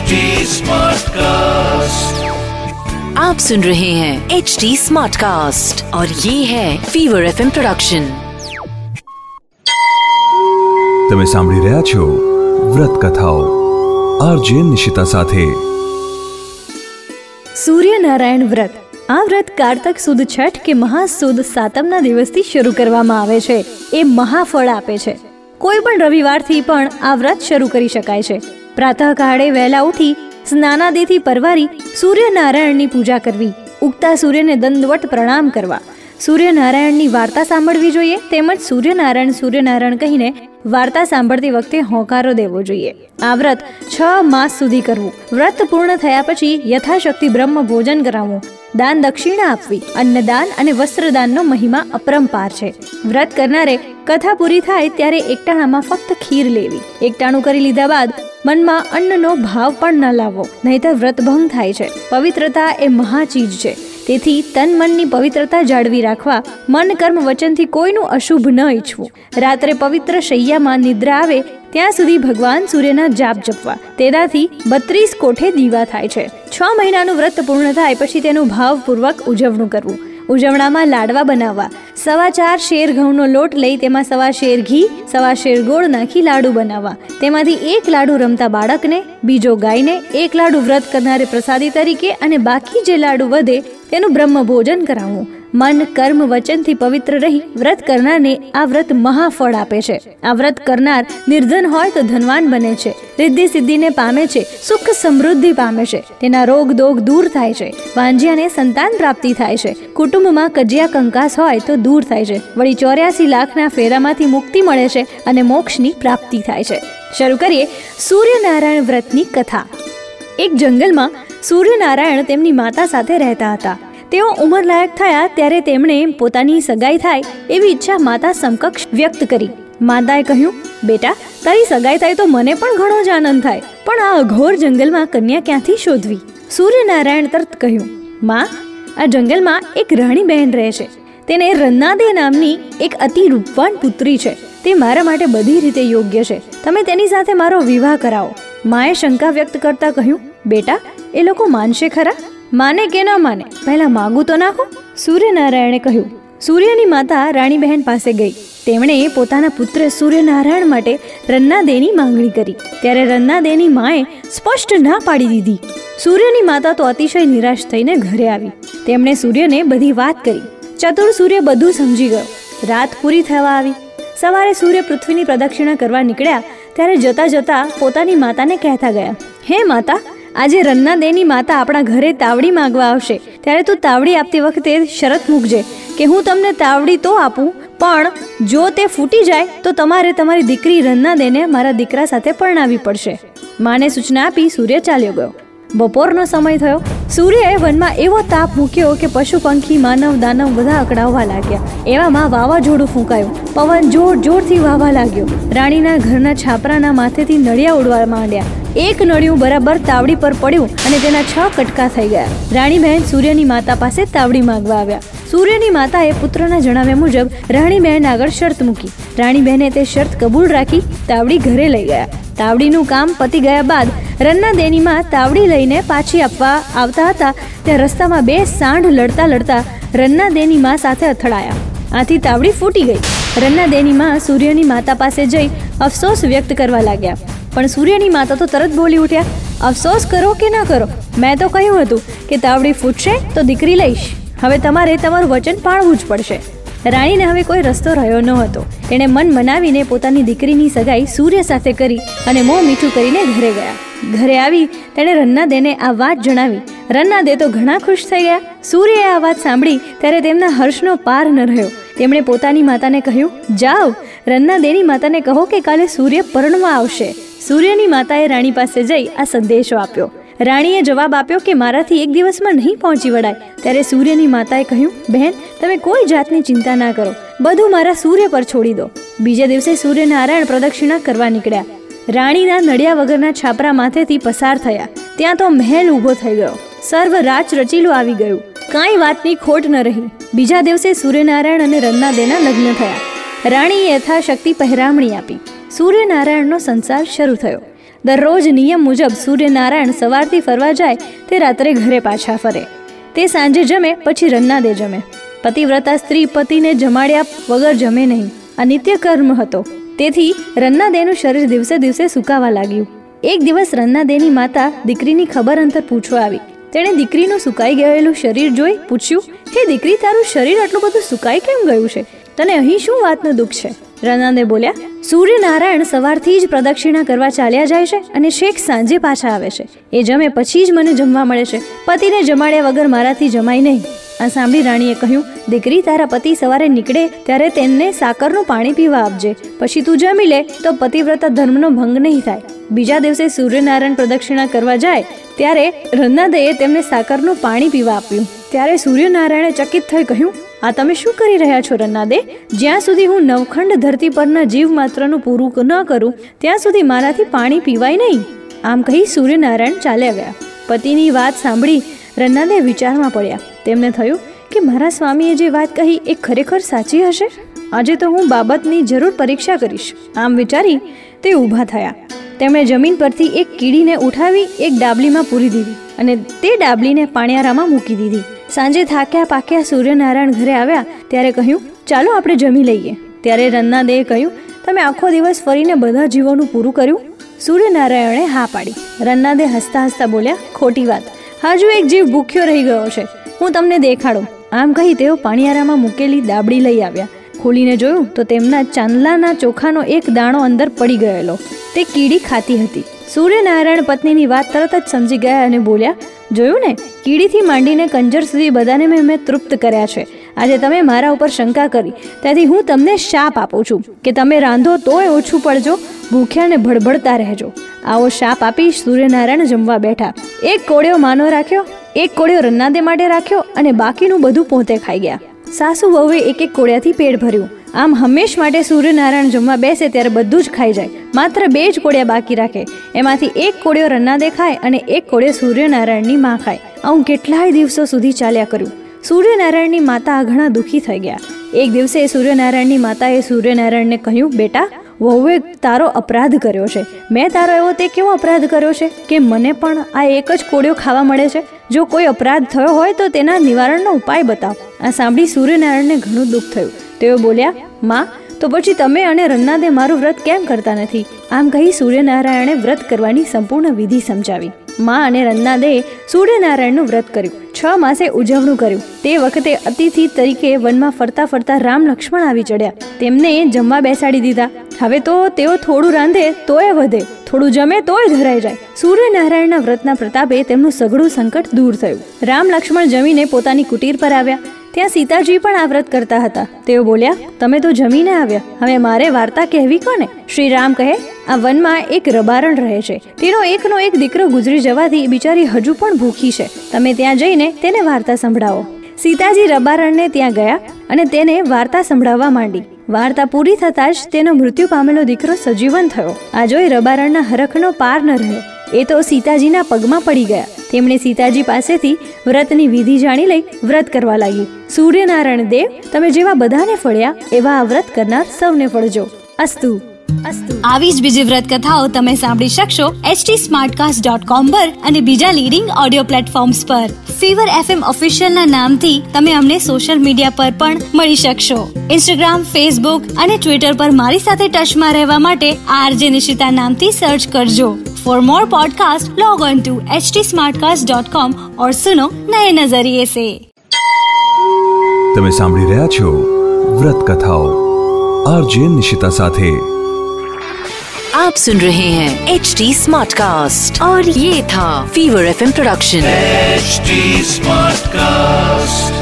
HD Smartcast. आप सुन रहे हैं एच डी स्मार्ट कास्ट और ये है फीवर एफ प्रोडक्शन તમે સાંભળી રહ્યા છો વ્રત કથાઓ આરજે નિશિતા સાથે સૂર્યનારાયણ વ્રત આ વ્રત કારતક સુદ છઠ કે મહાસુદ સાતમના દિવસથી શરૂ કરવામાં આવે છે એ મહાફળ આપે છે કોઈ પણ રવિવારથી પણ આ વ્રત શરૂ કરી શકાય છે પ્રાતઃકાળે વહેલા ઉઠી સ્નાનાદિથી પરવારી સૂર્યનારાયણની પૂજા કરવી. ઉગતા સૂર્યને દંડવટ પ્રણામ કરવા. સૂર્યનારાયણની વાર્તા સાંભળવી જોઈએ તેમજ સૂર્યનારાયણ સૂર્યનારાયણ કહીને વાર્તા સાંભળતી વખતે હોંકારો દેવો જોઈએ. આ વ્રત છ માસ સુધી કરવું. વ્રત પૂર્ણ થયા પછી યથાશક્તિ બ્રહ્મ ભોજન કરાવવું. દાન દક્ષિણા આપવી. અન્નદાન અને વસ્ત્રદાનનો મહિમા અપરંપાર છે. વ્રત કરનારે કથા પૂરી થાય ત્યારે એકટાણામાં ફક્ત ખીર લેવી. એકટાણું કરી લીધા બાદ મનમાં અન્નનો ભાવ પણ ન લાવવો નહીતર વ્રતભંગ થાય છે. પવિત્રતા એ મહાચીજ છે. તેથી તન મનની પવિત્રતા જાળવી રાખવા, મન કર્મ વચનથી કોઈનું અશુભ ન ઈચ્છવું. રાત્રે પવિત્ર શૈયામાં નિદ્રા આવે, ત્યાં સુધી ભગવાન સૂર્યના જાપ જપવા. તેનાથી બત્રીસ કોઠે દીવા થાય છે. છ મહિનાનું વ્રત પૂર્ણ થાય પછી તેનું ભાવપૂર્વક ઉજવણું કરવું. ઉજવણામાં લાડવા બનાવવા. સવા ચાર શેર ઘઉંનો લોટ લઈ તેમાં સવા શેર ઘી, સવા શેર ગોળ નાખી લાડુ બનાવવા. તેમાંથી એક લાડુ રમતા બાળકને, બીજો ગાયને, એક લાડુ વ્રત કરનારે પ્રસાદી તરીકે અને બાકી જે લાડુ વધે તેનું બ્રહ્મ ભોજન કરાવવું. મન કર્મ વચનથી પવિત્ર રહી વ્રત કરનારને આ વ્રત મહાફળ આપે છે. આ વ્રત કરનાર નિર્ધન હોય તો ધનવાન બને છે. રિદ્ધિ સિદ્ધિને પામે છે, સુખ સમૃદ્ધિ પામે છે. તેના રોગ દોગ દૂર થાય છે. વાંજિયાને સંતાન પ્રાપ્તિ થાય છે. કુટુંબમાં કજિયા કંકાસ હોય તો દૂર થાય છે. વળી ચોર્યાસી લાખના ફેરામાંથી મુક્તિ મળે છે અને મોક્ષની પ્રાપ્તિ થાય છે. શરૂ કરીએ સૂર્યનારાયણ વ્રતની કથા. એક જંગલમાં સૂર્યનારાયણ તેમની માતા સાથે રહેતા હતા. તેઓ ઉંમરલાયક થયા ત્યારે તેમણે પોતાની સગાઈ થાય એવી ઈચ્છા માતા સમકક્ષ વ્યક્ત કરી. માતાએ કહ્યું, બેટા, તારી સગાઈ થાય તો મને પણ ઘણો જ આનંદ થાય, પણ આ અઘોર જંગલમાં કન્યા ક્યાંથી શોધવી? સૂર્યનારાયણ તરત કહ્યું, માં, આ જંગલમાં એક રાણી બહેન રહે છે. તેને રન્નાદે નામની એક અતિ રૂપવાન પુત્રી છે. તે મારા માટે બધી રીતે યોગ્ય છે. તમે તેની સાથે મારો વિવાહ કરાવો. માએ શંકા વ્યક્ત કરતા કહ્યું, બેટા, એ લોકો માનશે ખરા? માને કે ન માને, પહેલા માગું તો નાખો. સૂર્યનારાયણે કહ્યું, સૂર્યની માતા રાણીબહેન પાસે ગઈ. તેમણે પોતાના પુત્ર સૂર્યનારાયણ માટે રન્નાદેની માંગણી કરી. ત્યારે રન્નાદેની માએ સ્પષ્ટ ના પાડી દીધી. સૂર્યની માતા તો અતિશય નિરાશ થઈને ઘરે આવી. તેમણે સૂર્યને બધી વાત કરી. ચતુર સૂર્ય બધું સમજી ગયો. રાત પૂરી થવા આવી. સવારે સૂર્ય પૃથ્વીની પ્રદક્ષિણા કરવા નીકળ્યા, ત્યારે જતા જતા પોતાની માતાને કહેતા ગયા, હે માતા આજે રન્ના દેની માતા આપણા ઘરે તાવડી માંગવા આવશે. ત્યારે તું તાવડી આપતી વખતે શરત મૂકજે કે હું તમને તાવડી તો આપું, પણ જો તે ફૂટી જાય, તો તમારે તમારી દીકરી રન્ના દેને મારા દીકરા સાથે પરણાવી પડશે. માને સૂચના આપી સૂર્ય ચાલ્યો ગયો. બપોરનો સમય થયો. સૂર્યએ વનમાં એવો તાપ મૂક્યો કે પશુ પંખી, માનવ, દાનવ બધા અકળાવવા લાગ્યા. એવામાં વાવાઝોડું ફૂંકાયું. પવન જોર જોરથી વાવા લાગ્યો. રાણીના ઘરના છાપરાના માથેથી નળિયા ઉડવા માંડ્યા. એક નળિયું બરાબર તાવડી પર પડ્યું અને તેના છ કટકા થઈ ગયા. રાણી બહેન સૂર્યની માતા પાસે તાવડી માંગવા આવ્યા. સૂર્યની માતાએ પુત્રના જણાવ્યા મુજબ રાણી બહેન આગળ શરત મૂકી. રાણી બહેને તે શરત કબૂલ રાખી તાવડી ઘરે લઈ ગયા. તાવડીનું કામ પતી ગયા બાદ રન્ના દેનીમાં તાવડી લઈને પાછી આપવા આવતા હતા. ત્યાં રસ્તામાં બે સાંઢ લડતા લડતા રન્ના દેનીમાં સાથે અથડાયા. આથી તાવડી ફૂટી ગઈ. રન્ના દેનીમાં સૂર્યની માતા પાસે જઈ અફસોસ વ્યક્ત કરવા લાગ્યા. પણ સૂર્યની માતા તો તરત બોલી ઉઠ્યા, અફસોસ કરો કે ના કરો? મેં તો કહ્યું હતું કે તાવડી ફૂટશે તો દીકરી લઈશ. હવે તમારે તમારું વચન પાળવું જ પડશે. રાણીને હવે કોઈ રસ્તો રહ્યો ન હતો. તેણે મન મનાવીને પોતાની દીકરીની સગાઈ સૂર્ય સાથે કરી અને મોં મીઠું કરીને ઘરે ગયા. ઘરે આવી તેણે રન્નાદેને આ વાત જણાવી. રન્નાદે તો ઘણા ખુશ થઈ ગયા. સૂર્યએ આ વાત સાંભળી ત્યારે તેમના હર્ષનો પાર ન રહ્યો. તેમણે પોતાની માતાને કહ્યું, જાઓ રન્નાદેની માતાને કહો કે કાલે સૂર્ય પરણવા આવશે. સૂર્યની માતાએ રાણી પાસે જઈ આ સંદેશો આપ્યો. રાણીએ જવાબ આપ્યો કે મારાથી એક દિવસમાં નહીં પહોંચી વળાય. ત્યારે સૂર્યની માતાએ કહ્યું, બહેન, તમે કોઈ જાતની ચિંતા ના કરો. બધું મારા સૂર્ય પર છોડી દો. બીજા દિવસે સૂર્યનારાયણ પ્રદક્ષિણા કરવા નીકળ્યા. રાણીના નડિયા વગરના છાપરા માથેથી પસાર થયા. ત્યાં તો મહેલ ઊભો થઈ ગયો. સર્વ રાજ રચીલું આવી ગયું. કાંઈ વાતની ખોટ ન રહી. બીજા દિવસે સૂર્યનારાયણ અને રન્નાદેના લગ્ન થયા. રાણીએ યથાશક્તિ પહેરામણી આપી. સૂર્યનારાયણનો સંસાર શરૂ થયો. દરરોજ નિયમ મુજબ સૂર્યનારાયણ સવારથી ફરવા જાય તે રાત્રે ઘરે પાછા ફરે. તે સાંજે જમે, પછી રન્ના દે જમે. પતિવ્રતા સ્ત્રી પતિને જમાડ્યા વગર જમે નહીં. આ નિત્ય કર્મ હતો. તેથી રન્નાદેનું શરીર દિવસે દિવસે સુકાવા લાગ્યું. એક દિવસ રન્નાદેની માતા દીકરીની ખબર અંતર પૂછવા આવી. તેણે દીકરીનું સુકાઈ ગયેલું શરીર જોઈ પૂછ્યું હે દીકરી તારું શરીર આટલું બધું સુકાઈ કેમ ગયું છે? તને અહીં શું વાતનું દુઃખ છે? રનાદે બોલ્યા, સૂર્યનારાયણ સવારથી જ પ્રદક્ષિણા કરવા ચાલ્યા જાય છે અને શેખ સાંજે પાછા આવે છે. એ જમે પછી જ મને જમવા મળે છે. પતિને જમાડ્યા વગર મારાથી જમાય નહીં. આ સાંભળી રાણીએ કહ્યું, દીકરી, તારા પતિ સવારે નીકળે ત્યારે તેમને સાકરનું પાણી પીવા આપજે. પછી તું જમી લે તો પતિવ્રતા ધર્મનો ભંગ નહીં થાય. બીજા દિવસે સૂર્યનારાયણ પ્રદક્ષિણા કરવા જાય ત્યારે રન્નાદયે તેમને સાકરનું પાણી પીવા આપ્યું. ત્યારે સૂર્યનારાયણે ચકિત થઈ કહ્યું, આ તમે શું કરી રહ્યા છો રન્નાદે? જ્યાં સુધી હું નવખંડ ધરતી પરના જીવ માત્રનું પૂરું ન કરું, ત્યાં સુધી મારાથી પાણી પીવાય નહીં. આમ કહી સૂર્યનારાયણ ચાલ્યા ગયા. પતિની વાત સાંભળી રન્નાદે વિચારમાં પડ્યા. તેમને થયું કે મારા સ્વામીએ જે વાત કહી એ ખરેખર સાચી હશે? આજે તો હું બાબતની જરૂર પરીક્ષા કરીશ. આમ વિચારી તે ઊભા થયા. તેમણે જમીન પરથી એક કીડીને ઉઠાવી એક ડાબલીમાં પૂરી દીધી અને તે ડાબલીને પાણિયારામાં મૂકી દીધી. સાંજે થાક્યા પાક્યા સૂર્યનારાયણ ઘરે આવ્યા ત્યારે કહ્યું, ચાલો આપણે જમી લઈએ. ત્યારે રન્નાદેએ કહ્યું, તમે આખો દિવસ ફરીને બધા જીવોનું પૂરું કર્યું? સૂર્યનારાયણે હા પાડી. રન્નાદે હસતા હસતા બોલ્યા, ખોટી વાત. હજુ એક જીવ ભૂખ્યો રહી ગયો છે. હું તમને દેખાડું. આમ કહી તેઓ પાણીયારામાં મૂકેલી દાબડી લઈ આવ્યા. ખોલીને જોયું તો તેમના ચાંદલાના ચોખાનો એક દાણો અંદર પડી ગયેલો. તે કીડી ખાતી હતી. સૂર્યનારાયણ પત્નીની વાત તરત જ સમજી ગયા અને બોલ્યા જોયું ને? કીડીથી માંડીને કંજર સુધી બધાને મેં મેં તૃપ્ત કર્યા છે. આજે તમે મારા ઉપર શંકા કરી. તેથી હું તમને શાપ આપું છું. કે તમે રાંધો તોય ઓછું પડજો, ભૂખ્યાને ભડભડતા રહેજો. આવો શાપ આપી સૂર્યનારાયણ જમવા બેઠા. એક કોળિયો માનો રાખ્યો, એક કોળિયો રન્નાદે માટે રાખ્યો અને બાકીનું બધું પોતે ખાઈ ગયા. સાસુ વહુએ એક એક કોળિયાથી પેટ ભર્યું. આમ હંમેશ માટે સૂર્યનારાયણ જમવા બેસે ત્યારે બધું જ ખાઈ જાય. માત્ર બે જ કોળિયા બાકી રાખે. એમાંથી એક કોળિયો રન્નાદે ખાય અને એક કોળિયો સૂર્યનારાયણની માં ખાય. આવું કેટલાય દિવસો સુધી ચાલ્યા કર્યું સૂર્યનારાયણની માતા ઘણા દુઃખી થઈ ગયા. એક દિવસે સૂર્યનારાયણની માતાએ સૂર્યનારાયણને કહ્યું, બેટા, વહુએ તારો અપરાધ કર્યો છે. મેં તારો એવો તે કેવો અપરાધ કર્યો છે કે મને પણ આ એક જ કોળિયો ખાવા મળે છે? જો કોઈ અપરાધ થયો હોય તો તેના નિવારણનો ઉપાય બતાવ. આ સાંભળી સૂર્યનારાયણને ઘણું દુઃખ થયું. તેઓ બોલ્યા, માં, તો પછી તમે અને રન્નાદે મારું વ્રત કેમ કરતા નથી? આમ કહી સૂર્યનારાયણે વ્રત કરવાની સંપૂર્ણ વિધિ સમજાવી. માં અને રન્નાદે સૂર્યનારાયણનું વ્રત કર્યું. છ માસે ઉજવણું કર્યું. તે વખતે અતિથિ તરીકે વનમાં ફરતા ફરતા રામ લક્ષ્મણ આવી ચડ્યા. તેમને જમવા બેસાડી દીધા. હવે તો તેઓ થોડું રાંધે તોય વધે. થોડું જમે તોય ધરાઈ જાય. સૂર્યનારાયણના વ્રતના પ્રતાપે તેમનું સઘળું સંકટ દૂર થયું. રામ લક્ષ્મણ જમીને પોતાની કુટીર પર આવ્યા. ત્યાં સીતાજી પણ આ વ્રત કરતા હતા. તેઓ બોલ્યા, તમે તો જમીને આવ્યા. હવે મારે વાર્તા કહેવી કોને? શ્રી રામ કહે, આ વનમાં એક રબારણ રહે છે. તેનો એકનો એક દીકરો ગુજરી જવાથી બિચારી હજુ પણ ભૂખી છે. તમે ત્યાં જઈને તેને વાર્તા સંભળાવો. સીતાજી રબારણને ત્યાં ગયા અને તેને વાર્તા સંભળાવવા માંડી. વાર્તા પૂરી થતાં જ તેનો મૃત્યુ પામેલો દીકરો સજીવન થયો. આ જોઈ રબારણના હરખનો પાર ન રહ્યો. એ તો સીતાજીના પગમાં પડી ગયા. તેમણે સીતાજી પાસેથી વ્રતની વિધિ જાણી લઈ વ્રત કરવા લાગી. સૂર્યનારાયણ દેવ, તમે જેવા બધાને ફળ્યા, એવા આ વ્રત કરનાર સૌને ફળજો. અસ્તુ. આવી જ બીજી વ્રત કથાઓ તમે સાંભળી શકશો એચટી સ્માર્ટકાસ્ટ ડોટ કોમ પર અને બીજા લીડિંગ ઓડિયો પ્લેટફોર્મ્સ પર. ફીવર એફએમ ઓફિશિયલ ના નામથી તમે અમને સોશિયલ મીડિયા પર પણ મળી શકશો. ઇન્સ્ટાગ્રામ ફેસબુક અને ટ્વિટર પર મારી સાથે ટચમાં રહેવા માટે આરજે નિશિતા નામથી સર્ચ કરજો. For more podcast log on to htsmartcast.com और सुनो नए नजरिए से તમે સાંભળી રહ્યા છો વ્રત કથાઓ આરજે નિશિતા સાથે आप सुन रहे हैं एच डी स्मार्ट कास्ट और ये था fever F production HD Smartcast.